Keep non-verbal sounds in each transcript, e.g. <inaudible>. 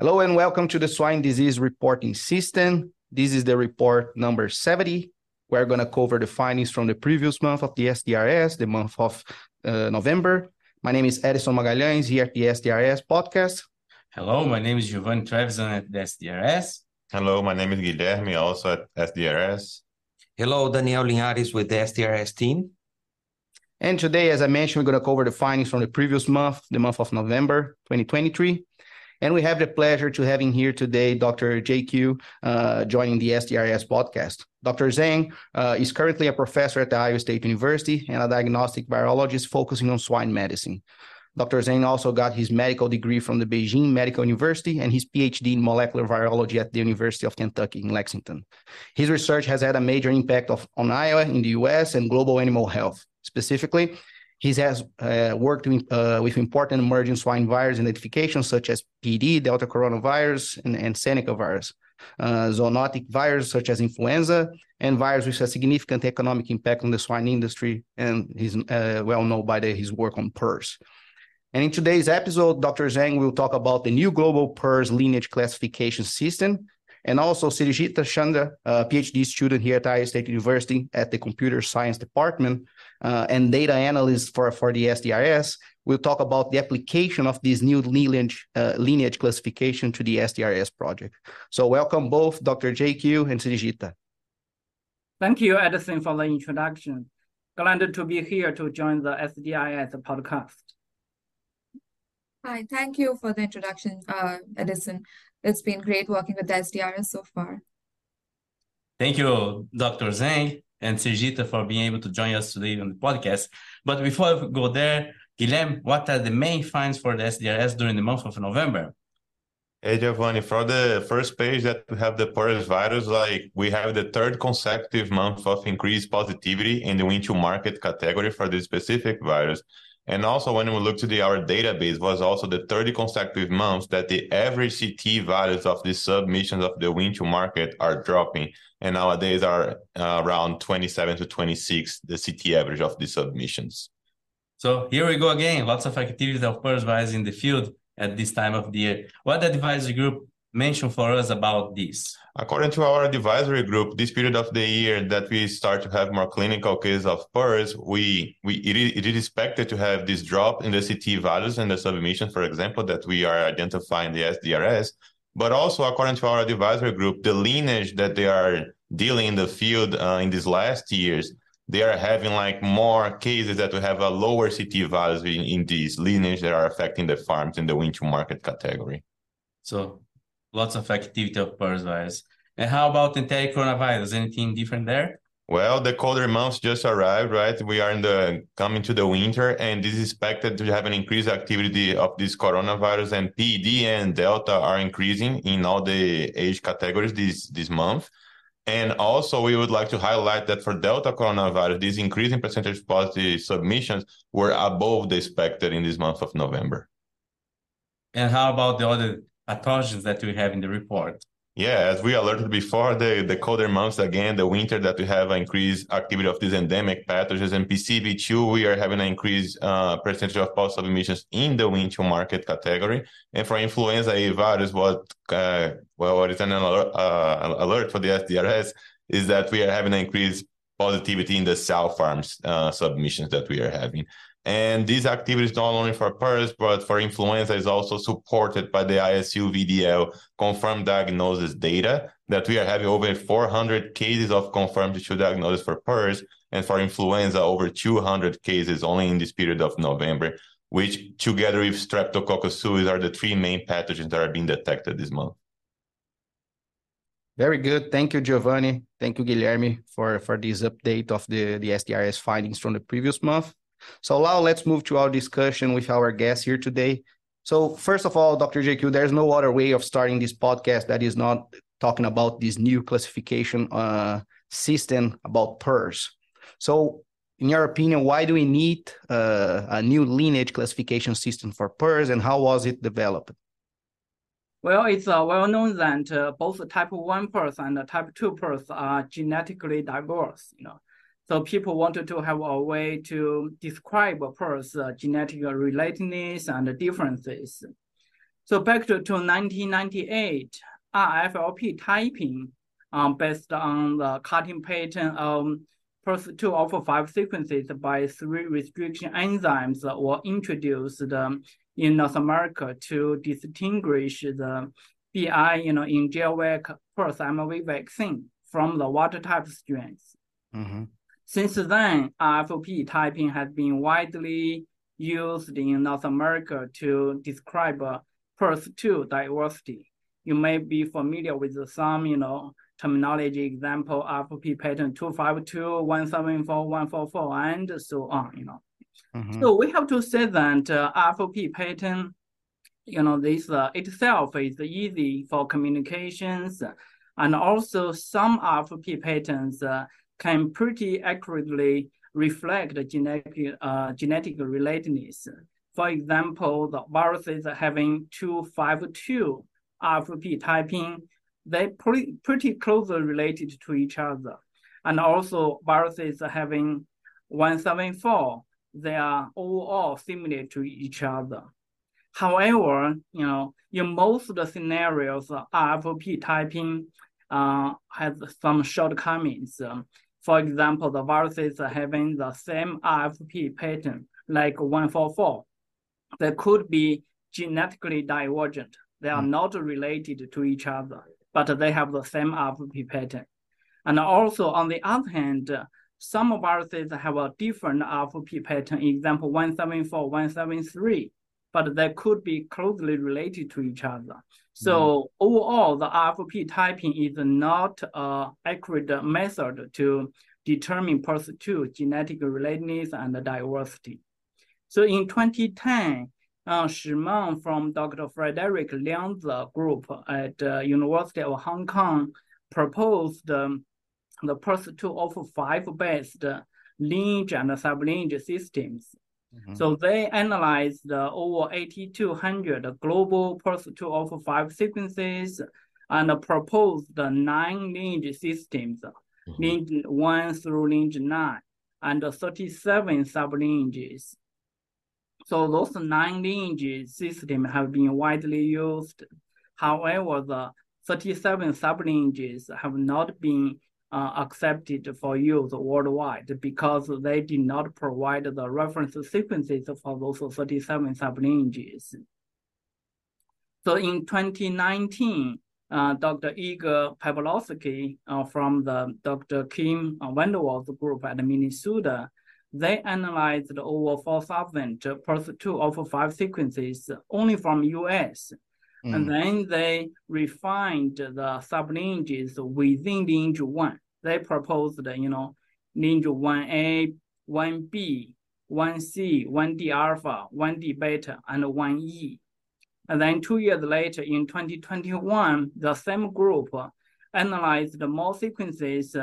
Hello and welcome to the Swine Disease Reporting System. This is the report number 70. We're going to cover the findings from the previous month of the SDRS, the month of uh, November. My name is Edison Magalhães here at the SDRS podcast. Hello, my name is Giovanni Trevisan at the SDRS. Hello, my name is Guilherme, also at SDRS. Hello, Daniel Linhares with the SDRS team. And today, as I mentioned, we're going to cover the findings from the previous month, the month of November 2023. And we have the pleasure to having here today Dr. JQ uh, joining the SDRS podcast. Dr. Zhang uh, is currently a professor at the Iowa State University and a diagnostic virologist focusing on swine medicine. Dr. Zhang also got his medical degree from the Beijing Medical University and his PhD in molecular virology at the University of Kentucky in Lexington. His research has had a major impact of, on Iowa in the US and global animal health. Specifically, he has uh, worked with, uh, with, important emerging swine virus identifications such as PD, Delta coronavirus, and, and Seneca virus, uh, zoonotic virus such as influenza, and virus with a significant economic impact on the swine industry, and he's uh, well known by the, his work on PRRS. And in today's episode, Dr. Zhang will talk about the new global PRRS lineage classification system and also Sirijita Chanda, a PhD student here at Iowa State University at the Computer Science Department uh, and data analyst for, for the SDRS, will talk about the application of this new lineage, uh, lineage classification to the SDRS project. So welcome both Dr. JQ and Sirijita. Thank you, Edison, for the introduction. Glad to be here to join the SDRS podcast. Hi, thank you for the introduction, uh, Edison. It's been great working with the SDRS so far. Thank you, Dr. Zhang and Srijita for being able to join us today on the podcast. But before we go there, Guilherme, what are the main finds for the SDRS during the month of November? Hey Giovanni, for the first page that we have the PRRS virus, like we have the third consecutive month of increased positivity in the wean to market category for this specific virus. And also when we look to the our database was also the 30 consecutive months that the average CT values of the submissions of the wean to market are dropping. And nowadays are uh, around 27 to 26, the CT average of the submissions. So here we go again. Lots of activity of PRRS in the field at this time of the year. What advisory group mention for us about this? According to our advisory group, this period of the year that we start to have more clinical cases of PRRS, we, we it, is, it is expected to have this drop in the CT values and the submission, for example, that we are identifying the SDRS. But also, according to our advisory group, the lineage that they are dealing in the field uh, in these last years, they are having like more cases that we have a lower CT values in, in these lineage that are affecting the farms in the wean to market category. So lots of activity of PRRS virus. And how about enteric coronavirus? Anything different there? Well, the colder months just arrived, right? We are in the coming to the winter, and this is expected to have an increased activity of this coronavirus. And PD and Delta are increasing in all the age categories this this month. And also, we would like to highlight that for Delta coronavirus, these increasing percentage positive submissions were above the expected in this month of November. And how about the other pathogens that we have in the report. Yeah, as we alerted before, the, the colder months again, the winter that we have increased activity of these endemic pathogens and PCV2, we are having an increased uh, percentage of positive emissions in the wean to market category. And for influenza A virus, what uh, well, what is an alert, uh, alert for the SDRS is that we are having an increased positivity in the sow farms uh, submissions that we are having. And these activities, not only for PRRS, but for influenza, is also supported by the ISU VDL confirmed diagnosis data that we are having over 400 cases of confirmed tissue diagnosis for PRRS, and for influenza, over 200 cases only in this period of November, which together with Streptococcus suis are the three main pathogens that are being detected this month. Very good. Thank you, Giovanni. Thank you, Guilherme, for, for this update of the, the SDRS findings from the previous month. So now let's move to our discussion with our guest here today. So first of all, Dr. JQ, there's no other way of starting this podcast that is not talking about this new classification uh, system about PRRS. So in your opinion, why do we need uh, a new lineage classification system for PRRS and how was it developed? Well, it's uh, well known that uh, both type 1 PRRS and type 2 PRRS are genetically diverse, you know. So people wanted to have a way to describe a PRRS uh, genetic relatedness and differences. So back to, to 1998, RFLP typing um, based on the cutting pattern of PRRS2 alpha 5 sequences by three restriction enzymes were introduced um, in North America to distinguish the BI, you know, in GeoVac PRRS MV vaccine from the water type strains. Mm-hmm. Since then, RFP typing has been widely used in North America to describe uh, PRRS2 diversity. You may be familiar with some, you know, terminology example, RFP pattern 252, 174, 144, and so on, you know. Mm-hmm. So we have to say that uh, RFP pattern, you know, this uh, itself is easy for communications, and also some RFP patterns uh, can pretty accurately reflect genetic uh, genetic relatedness. For example, the viruses having 252 RFP typing, they pretty, pretty closely related to each other. And also viruses having 174, they are overall similar to each other. However, you know, in most of the scenarios, RFP typing uh, has some shortcomings. For example, the viruses having the same RFP pattern, like 144, they could be genetically divergent. They are mm. not related to each other, but they have the same RFP pattern. And also, on the other hand, some viruses have a different RFP pattern, example 174, 173, but they could be closely related to each other. So mm. overall, the RFP typing is not an accurate method to determine PRRS2 genetic relatedness and diversity. So in 2010, uh, Shimeng from Dr. Frederick Liang's group at uh, University of Hong Kong proposed um, the PRRS2 ORF five-based lineage and sublineage systems Mm-hmm. So they analyzed uh, over 8,200 global PRRS2 of 5 sequences and proposed the nine lineage systems, mm-hmm. lineage 1 through lineage 9, and 37 sublineages. So those nine lineage systems have been widely used. However, the 37 sublineages have not been uh, accepted for use worldwide because they did not provide the reference sequences for those 37 sublineages. So in 2019, uh, Dr. Igor Paploski uh, from the Dr. Kim VanderWaal's group at Minnesota, they analyzed over 4,000 PRRS2 of 5 sequences only from US Mm. And then they refined the sublineages within lineage one. They proposed, you know, lineage 1A, 1B, 1C, 1D alpha, 1D beta, and 1E. And then two years later, in 2021, the same group analyzed more sequences.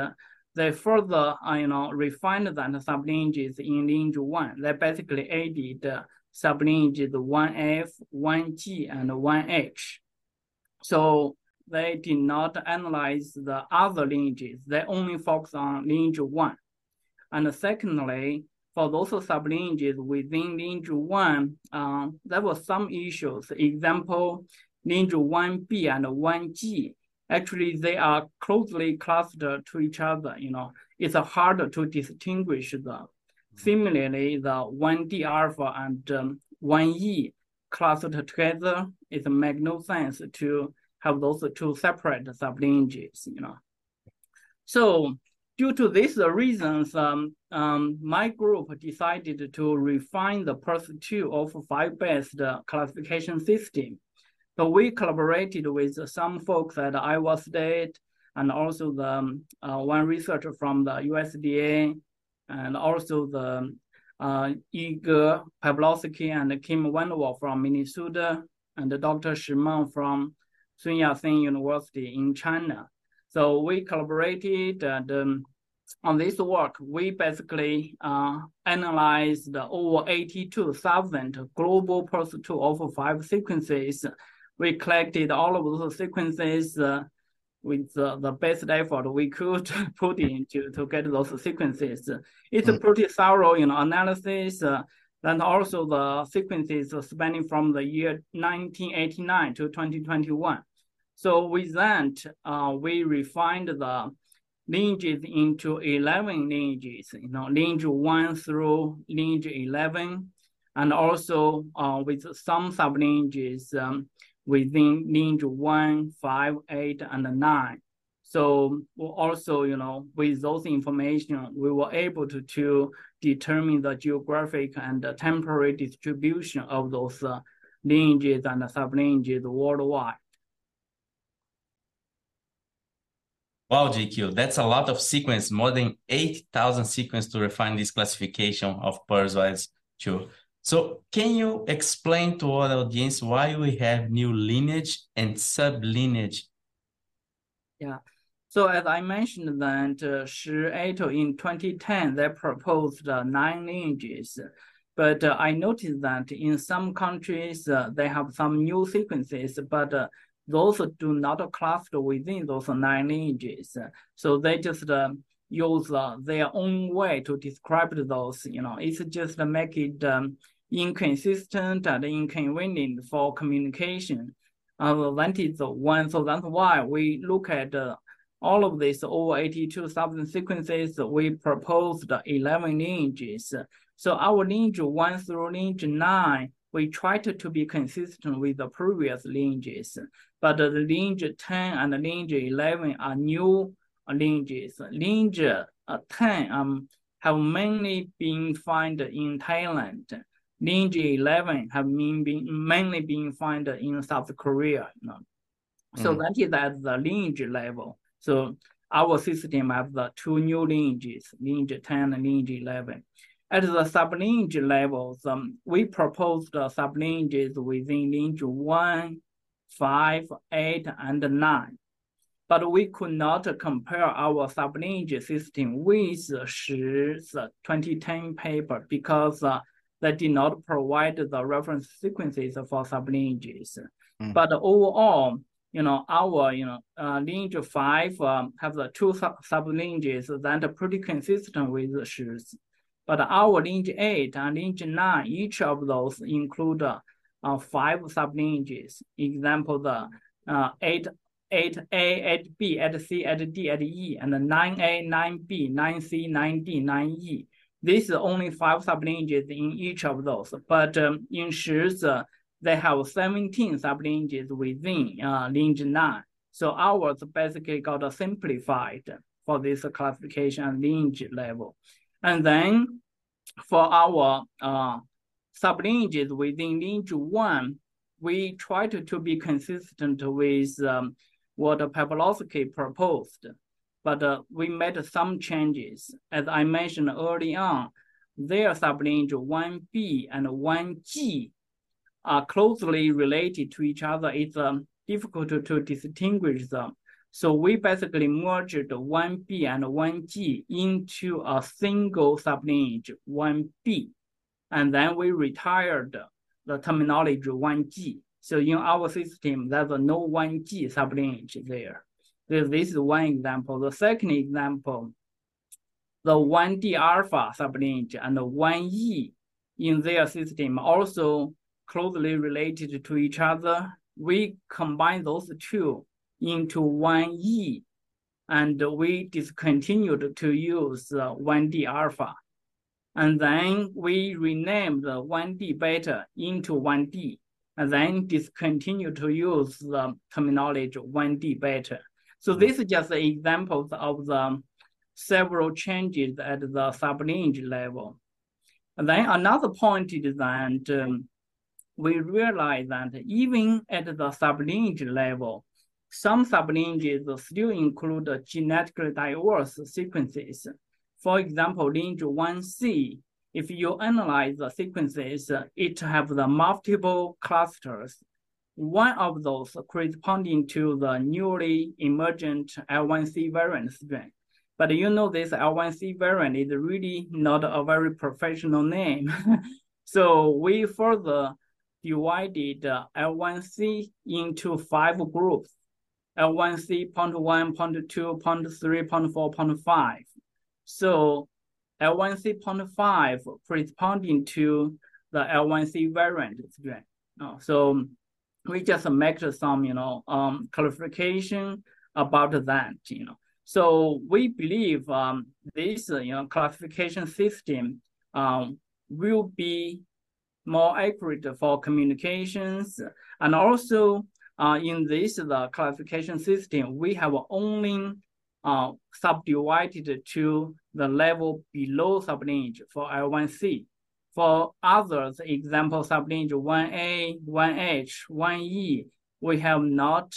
They further, uh, you know, refined that sublineages in lineage one. They basically added sublineages 1F, 1G, and 1H. So they did not analyze the other lineages. They only focus on lineage 1. And secondly, for those sublineages within lineage 1, uh, there were some issues. Example, lineage 1B and 1G, actually they are closely clustered to each other. You know, it's hard to distinguish them. Similarly, the 1D alpha and um, 1E clustered together, it makes no sense to have those two separate sublineages, you know. So due to these reasons, um, um, my group decided to refine the PRRS2 ORF five-based classification system. So we collaborated with some folks at Iowa State and also the um, uh, one researcher from the USDA and also the uh, Igor Paploski and Kim VanderWaal from Minnesota, and Dr. Shimeng from Sun Yat-sen University in China. So we collaborated and um, on this work, we basically uh, analyzed over 82,000 global PRRS2 of 5 sequences. We collected all of those sequences uh, with uh, the best effort we could <laughs> put in to, to get those sequences. It's mm. a pretty thorough you know, analysis. Uh, Then also the sequences spanning from the year 1989 to 2021. So with that, uh, we refined the lineages into 11 lineages, you know, lineage 1 through lineage 11, and also uh, with some sublineages um, within lineage 1, 5, 8, and 9. So also, you know, with those information, we were able to, to determine the geographic and the temporary distribution of those uh, lineages and sublineages worldwide. Wow, JQ, that's a lot of sequence, more than 8,000 sequence to refine this classification of Perzoids too. So can you explain to our audience why we have new lineage and sublineage? Yeah. So as I mentioned that uh, Shi Eito in 2010, they proposed uh, nine lineages. But uh, I noticed that in some countries, uh, they have some new sequences, but uh, those do not cluster within those nine lineages. So they just uh, use uh, their own way to describe those, you know, it's just make it um, inconsistent and inconvenient for communication. That is one. So that's why we look at uh, all of these over 82,000 sequences. We proposed 11 lineages. So our lineage 1 through lineage 9 we tried to be consistent with the previous lineages, but the lineage 10 and the lineage 11 are new lineages. Lineage uh, 10 um, have mainly been found in Thailand. Lineage 11 have been, been mainly been found in South Korea. You know? So mm. that is at the lineage level. So our system has the two new lineages, lineage 10 and lineage 11. At the sublineage levels, um, we proposed the sublineages within lineage 1, 5, 8, and 9. But we could not compare our sublineage system with Shi's 2010 paper because uh, they did not provide the reference sequences for sublineages. Mm. But overall, you know, our, you know, uh, lineage 5 um, have the two sub sublineages that are pretty consistent with Shi's. But our lineage 8 and lineage 9, each of those include uh, five sublineages. Example, the uh, 8, 8A, 8B, 8C, 8D, 8E, and 9A, 9B, 9C, 9D, 9E. This is only five sublineages in each of those. But um, in Shi's, uh, they have 17 sublineages within uh, lineage 9. So ours basically got simplified for this classification and lineage level. And then for our uh, sublineages within lineage one, we tried to, to be consistent with um, what Paploski proposed, but uh, we made some changes. As I mentioned early on, their sublineage 1B and 1G are closely related to each other. It's um, difficult to, to distinguish them. So we basically merged 1B and 1G into a single sublineage 1B. And then we retired the terminology 1G. So in our system, there's no 1G sublineage there. This is one example. The second example, the 1D alpha sublineage and 1E in their system also closely related to each other. We combine those two into 1E, and we discontinued to use uh, 1D alpha. And then we renamed the 1D beta into 1D, and then discontinued to use the terminology 1D beta. So this is just examples of the several changes at the sublineage level. And then another point is that um, we realize that even at the sublineage level, some sublineages still include genetically diverse sequences. For example, lineage 1C, if you analyze the sequences, it have the multiple clusters. One of those corresponding to the newly emergent L1C variant strain. But you know this L1C variant is really not a very professional name. <laughs> so we further divided L1C into five groups. L1C, point one, point two, point three, point four, point five. So L1C point five corresponding to the L1C variant strain. Uh, so we just make some, you know, um, clarification about that, you know. So we believe um, this, you know, classification system um, will be more accurate for communications. And also uh, in this the classification system, we have only uh, subdivided to the level below sublineage for L1C. For others, example sublineage 1A, 1H, 1E, we have not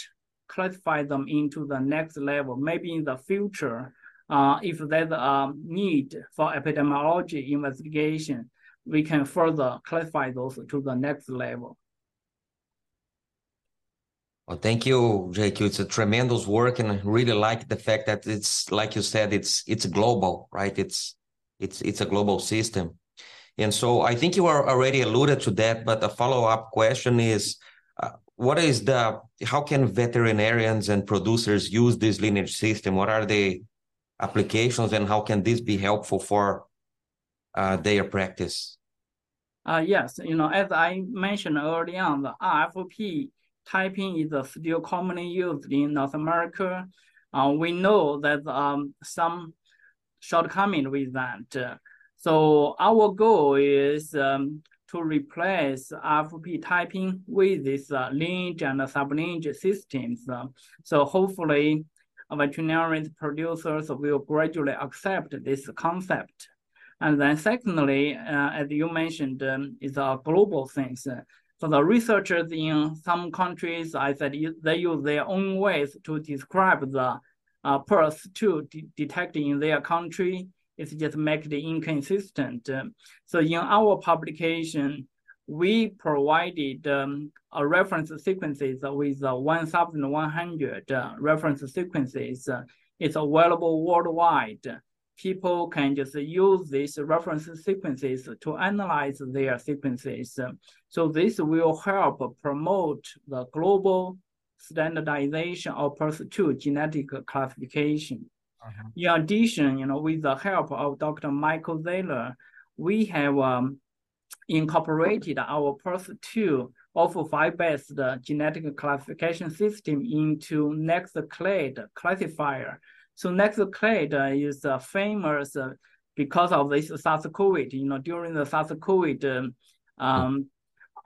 classified them into the next level. Maybe in the future, uh, if there's a need for epidemiology investigation, we can further classify those to the next level. Well, thank you, JQ. It's a tremendous work, and I really like the fact that it's like you said, it's it's global, right? It's it's it's a global system, and so I think you are already alluded to that. But a follow up question is, uh, what is the how can veterinarians and producers use this lineage system? What are the applications, and how can this be helpful for uh, their practice? Uh, yes, you know, as I mentioned early on, the RFP typing is still commonly used in North America. Uh, we know that um, some shortcoming with that. So our goal is um, to replace RFP typing with this uh, and sublineage systems. Uh, so hopefully, veterinarian producers will gradually accept this concept. And then secondly, uh, as you mentioned, um, is a global thing. So the researchers in some countries, I said they use their own ways to describe the uh, PRRS2 de detect in their country. It's just make it inconsistent. so in our publication, we provided um, a reference sequences with uh, 1,100 uh, reference sequences. it's available worldwide people can just use these reference sequences to analyze their sequences. So this will help promote the global standardization of PRRS2 genetic classification. Uh-huh. In addition, you know, with the help of Dr. Michael Zeller, we have um, incorporated our PRRS2 ORF5 based genetic classification system into NextClade classifier so NextClade is uh, famous uh, because of this SARS-CoV. You know, during the SARS-CoV um, um,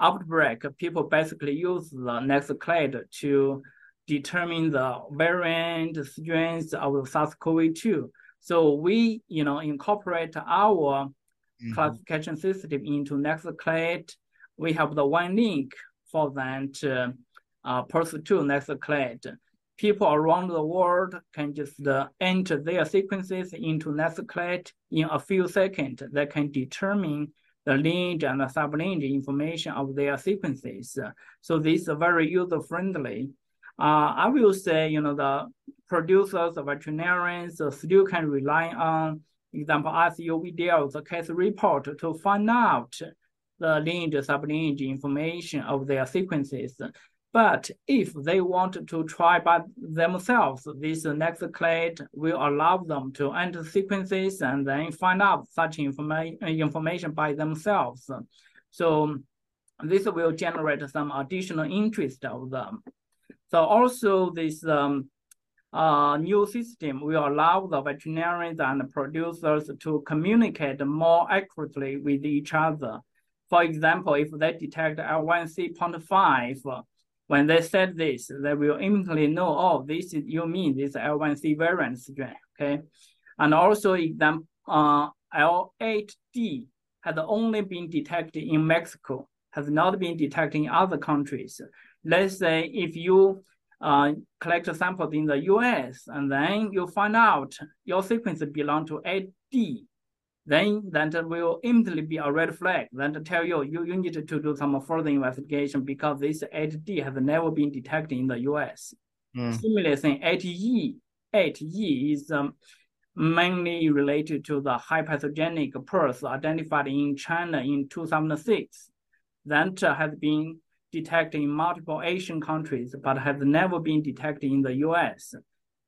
outbreak, people basically use the NextClade to determine the variant strains of SARS-CoV-2. So we, you know, incorporate our mm-hmm. classification system into NextClade. We have the one link for that uh, uh, PRRS2 NextClade people around the world can just uh, enter their sequences into NextClade in a few seconds. They can determine the lineage and the sublineage information of their sequences. So this is very user-friendly. Uh, I will say, you know, the producers, the veterinarians still can rely on, example, RCOVDL, the case report to find out the lineage, sublineage information of their sequences. But if they want to try by themselves, this next NextClade will allow them to enter sequences and then find out such informa information by themselves. So this will generate some additional interest of them. So also this um, uh, new system will allow the veterinarians and producers to communicate more accurately with each other. For example, if they detect L1C.5, when they said this, they will immediately know, oh, this is, you mean this L1C variant strain, okay? And also example, uh, L8D has only been detected in Mexico, has not been detected in other countries. Let's say if you uh, collect samples in the US and then you find out your sequence belong to 8D, then that will immediately be a red flag. Then to tell you, you, you need to do some further investigation because this 8D has never been detected in the US. Mm. Similarly, thing 8E, 8E is um, mainly related to the hyperpathogenic PRRS identified in China in 2006. That has been detected in multiple Asian countries, but has never been detected in the US.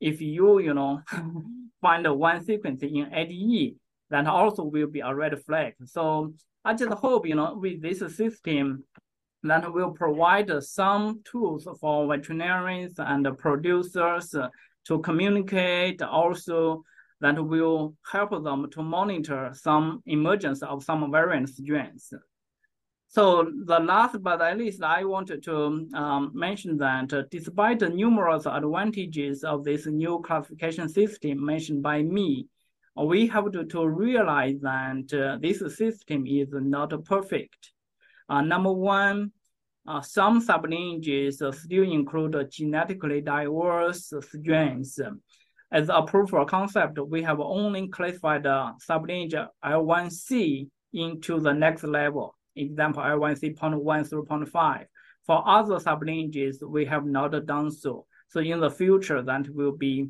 If you, you know, <laughs> find one sequence in 8E, that also will be a red flag. So I just hope, you know, with this system, that will provide some tools for veterinarians and producers to communicate also that will help them to monitor some emergence of some variant strains. So the last but at least I wanted to um, mention that uh, despite the numerous advantages of this new classification system mentioned by me, we have to, to realize that uh, this system is not perfect. Uh, number one, uh, some sublineages still include genetically diverse strains. As a proof of concept, we have only classified uh, sublineage L1C into the next level, example L1C 0.1 through 0.5. For other sublineages, we have not done so. So in the future, that will be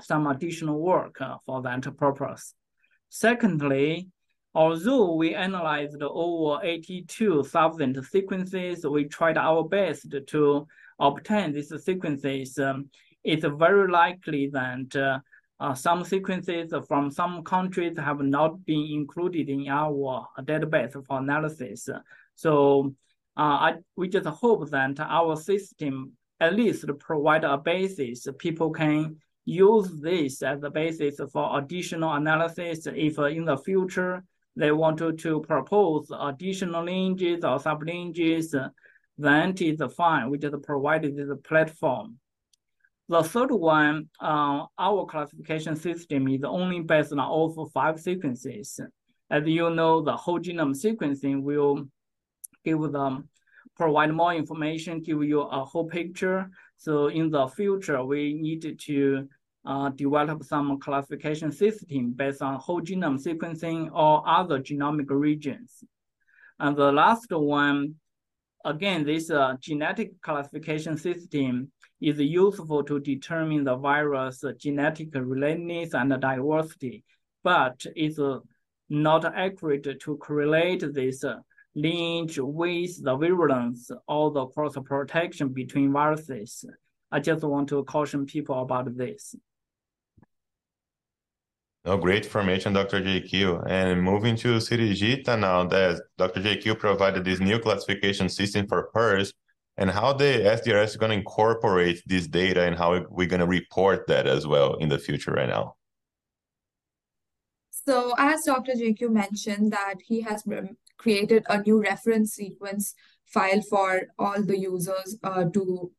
some additional work uh, for that purpose. Secondly, although we analyzed over 82,000 sequences, we tried our best to obtain these sequences. Um, it's very likely that uh, uh, some sequences from some countries have not been included in our database for analysis. So uh, I, we just hope that our system at least provide a basis people can use this as a basis for additional analysis if uh, in the future they want to, propose additional lineages or sublineages, then it is fine. We just provided this platform. The third one, uh, our classification system is only based on ORF five sequences. As you know, the whole genome sequencing will give them provide more information, give you a whole picture. So in the future, we need to uh, develop some classification system based on whole genome sequencing or other genomic regions. And the last one, again, this uh, genetic classification system is useful to determine the virus genetic relatedness and diversity, but it's not accurate to correlate this lineage with the virulence or the cross protection between viruses. I just want to caution people about this. Oh, great information, Dr. JQ. And moving to Sirijita now, that Dr. JQ provided this new classification system for PRRS, and how the SDRS is going to incorporate this data and how we're going to report that as well in the future right now. So as Dr. JQ mentioned that he has created a new reference sequence file for all the users uh, to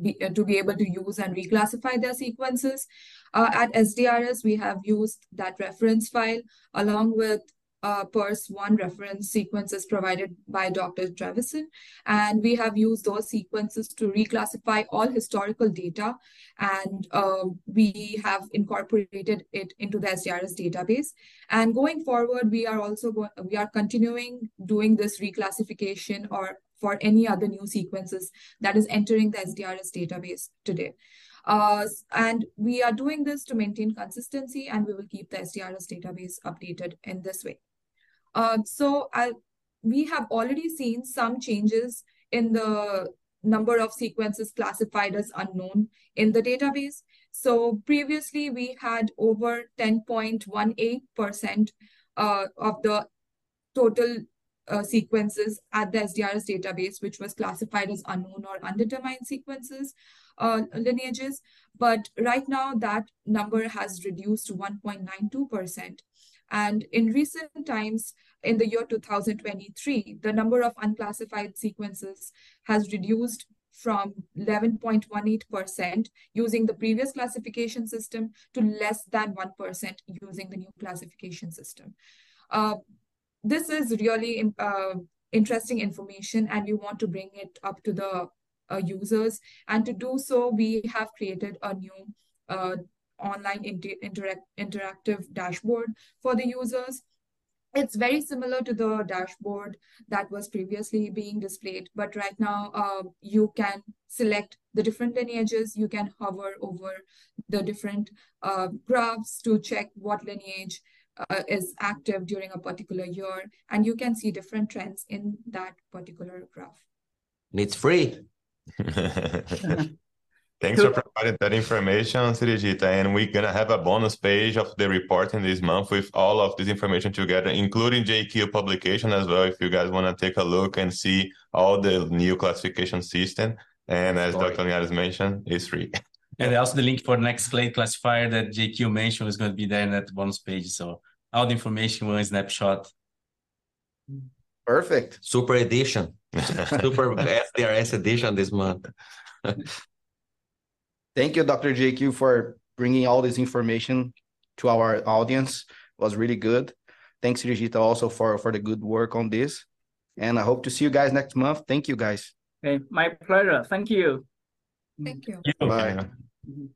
be, uh, to be able to use and reclassify their sequences. Uh, at SDRS, we have used that reference file along with uh, PRRS1 reference sequences provided by Dr. Trevisan. And we have used those sequences to reclassify all historical data. And uh, we have incorporated it into the SDRS database. And going forward, we are also going, we are continuing doing this reclassification or for any other new sequences that is entering the SDRS database today. Uh, and we are doing this to maintain consistency and we will keep the SDRS database updated in this way. Uh, so I, we have already seen some changes in the number of sequences classified as unknown in the database. So previously we had over 10.18% uh, of the total uh, sequences at the SDRS database, which was classified as unknown or undetermined sequences, uh, lineages. But right now, that number has reduced to 1.92%. And in recent times, in the year 2023, the number of unclassified sequences has reduced from 11.18% using the previous classification system to less than 1% using the new classification system. Uh, this is really uh, interesting information and we want to bring it up to the uh, users. And to do so, we have created a new uh, online inter interact interactive dashboard for the users. It's very similar to the dashboard that was previously being displayed, but right now uh, you can select the different lineages. You can hover over the different uh, graphs to check what lineage uh, is active during a particular year, and you can see different trends in that particular graph. And it's free. <laughs> <laughs> Thanks for providing that information, Srijita. And we're gonna have a bonus page of the reporting this month with all of this information together, including JQ publication as well. If you guys want to take a look and see all the new classification system. And as Sorry. Dr. Linhares mentioned, it's free. <laughs> And also the link for the NextClade classifier that JQ mentioned is going to be there in that bonus page. So all the information one snapshot. Perfect. Super edition, <laughs> super <laughs> SDRS edition this month. Thank you, Dr. JQ, for bringing all this information to our audience. It was really good. Thanks, Srijita, also for, for the good work on this. And I hope to see you guys next month. Thank you, guys. Okay, my pleasure. Thank you. Thank you. You. Bye. Mhm.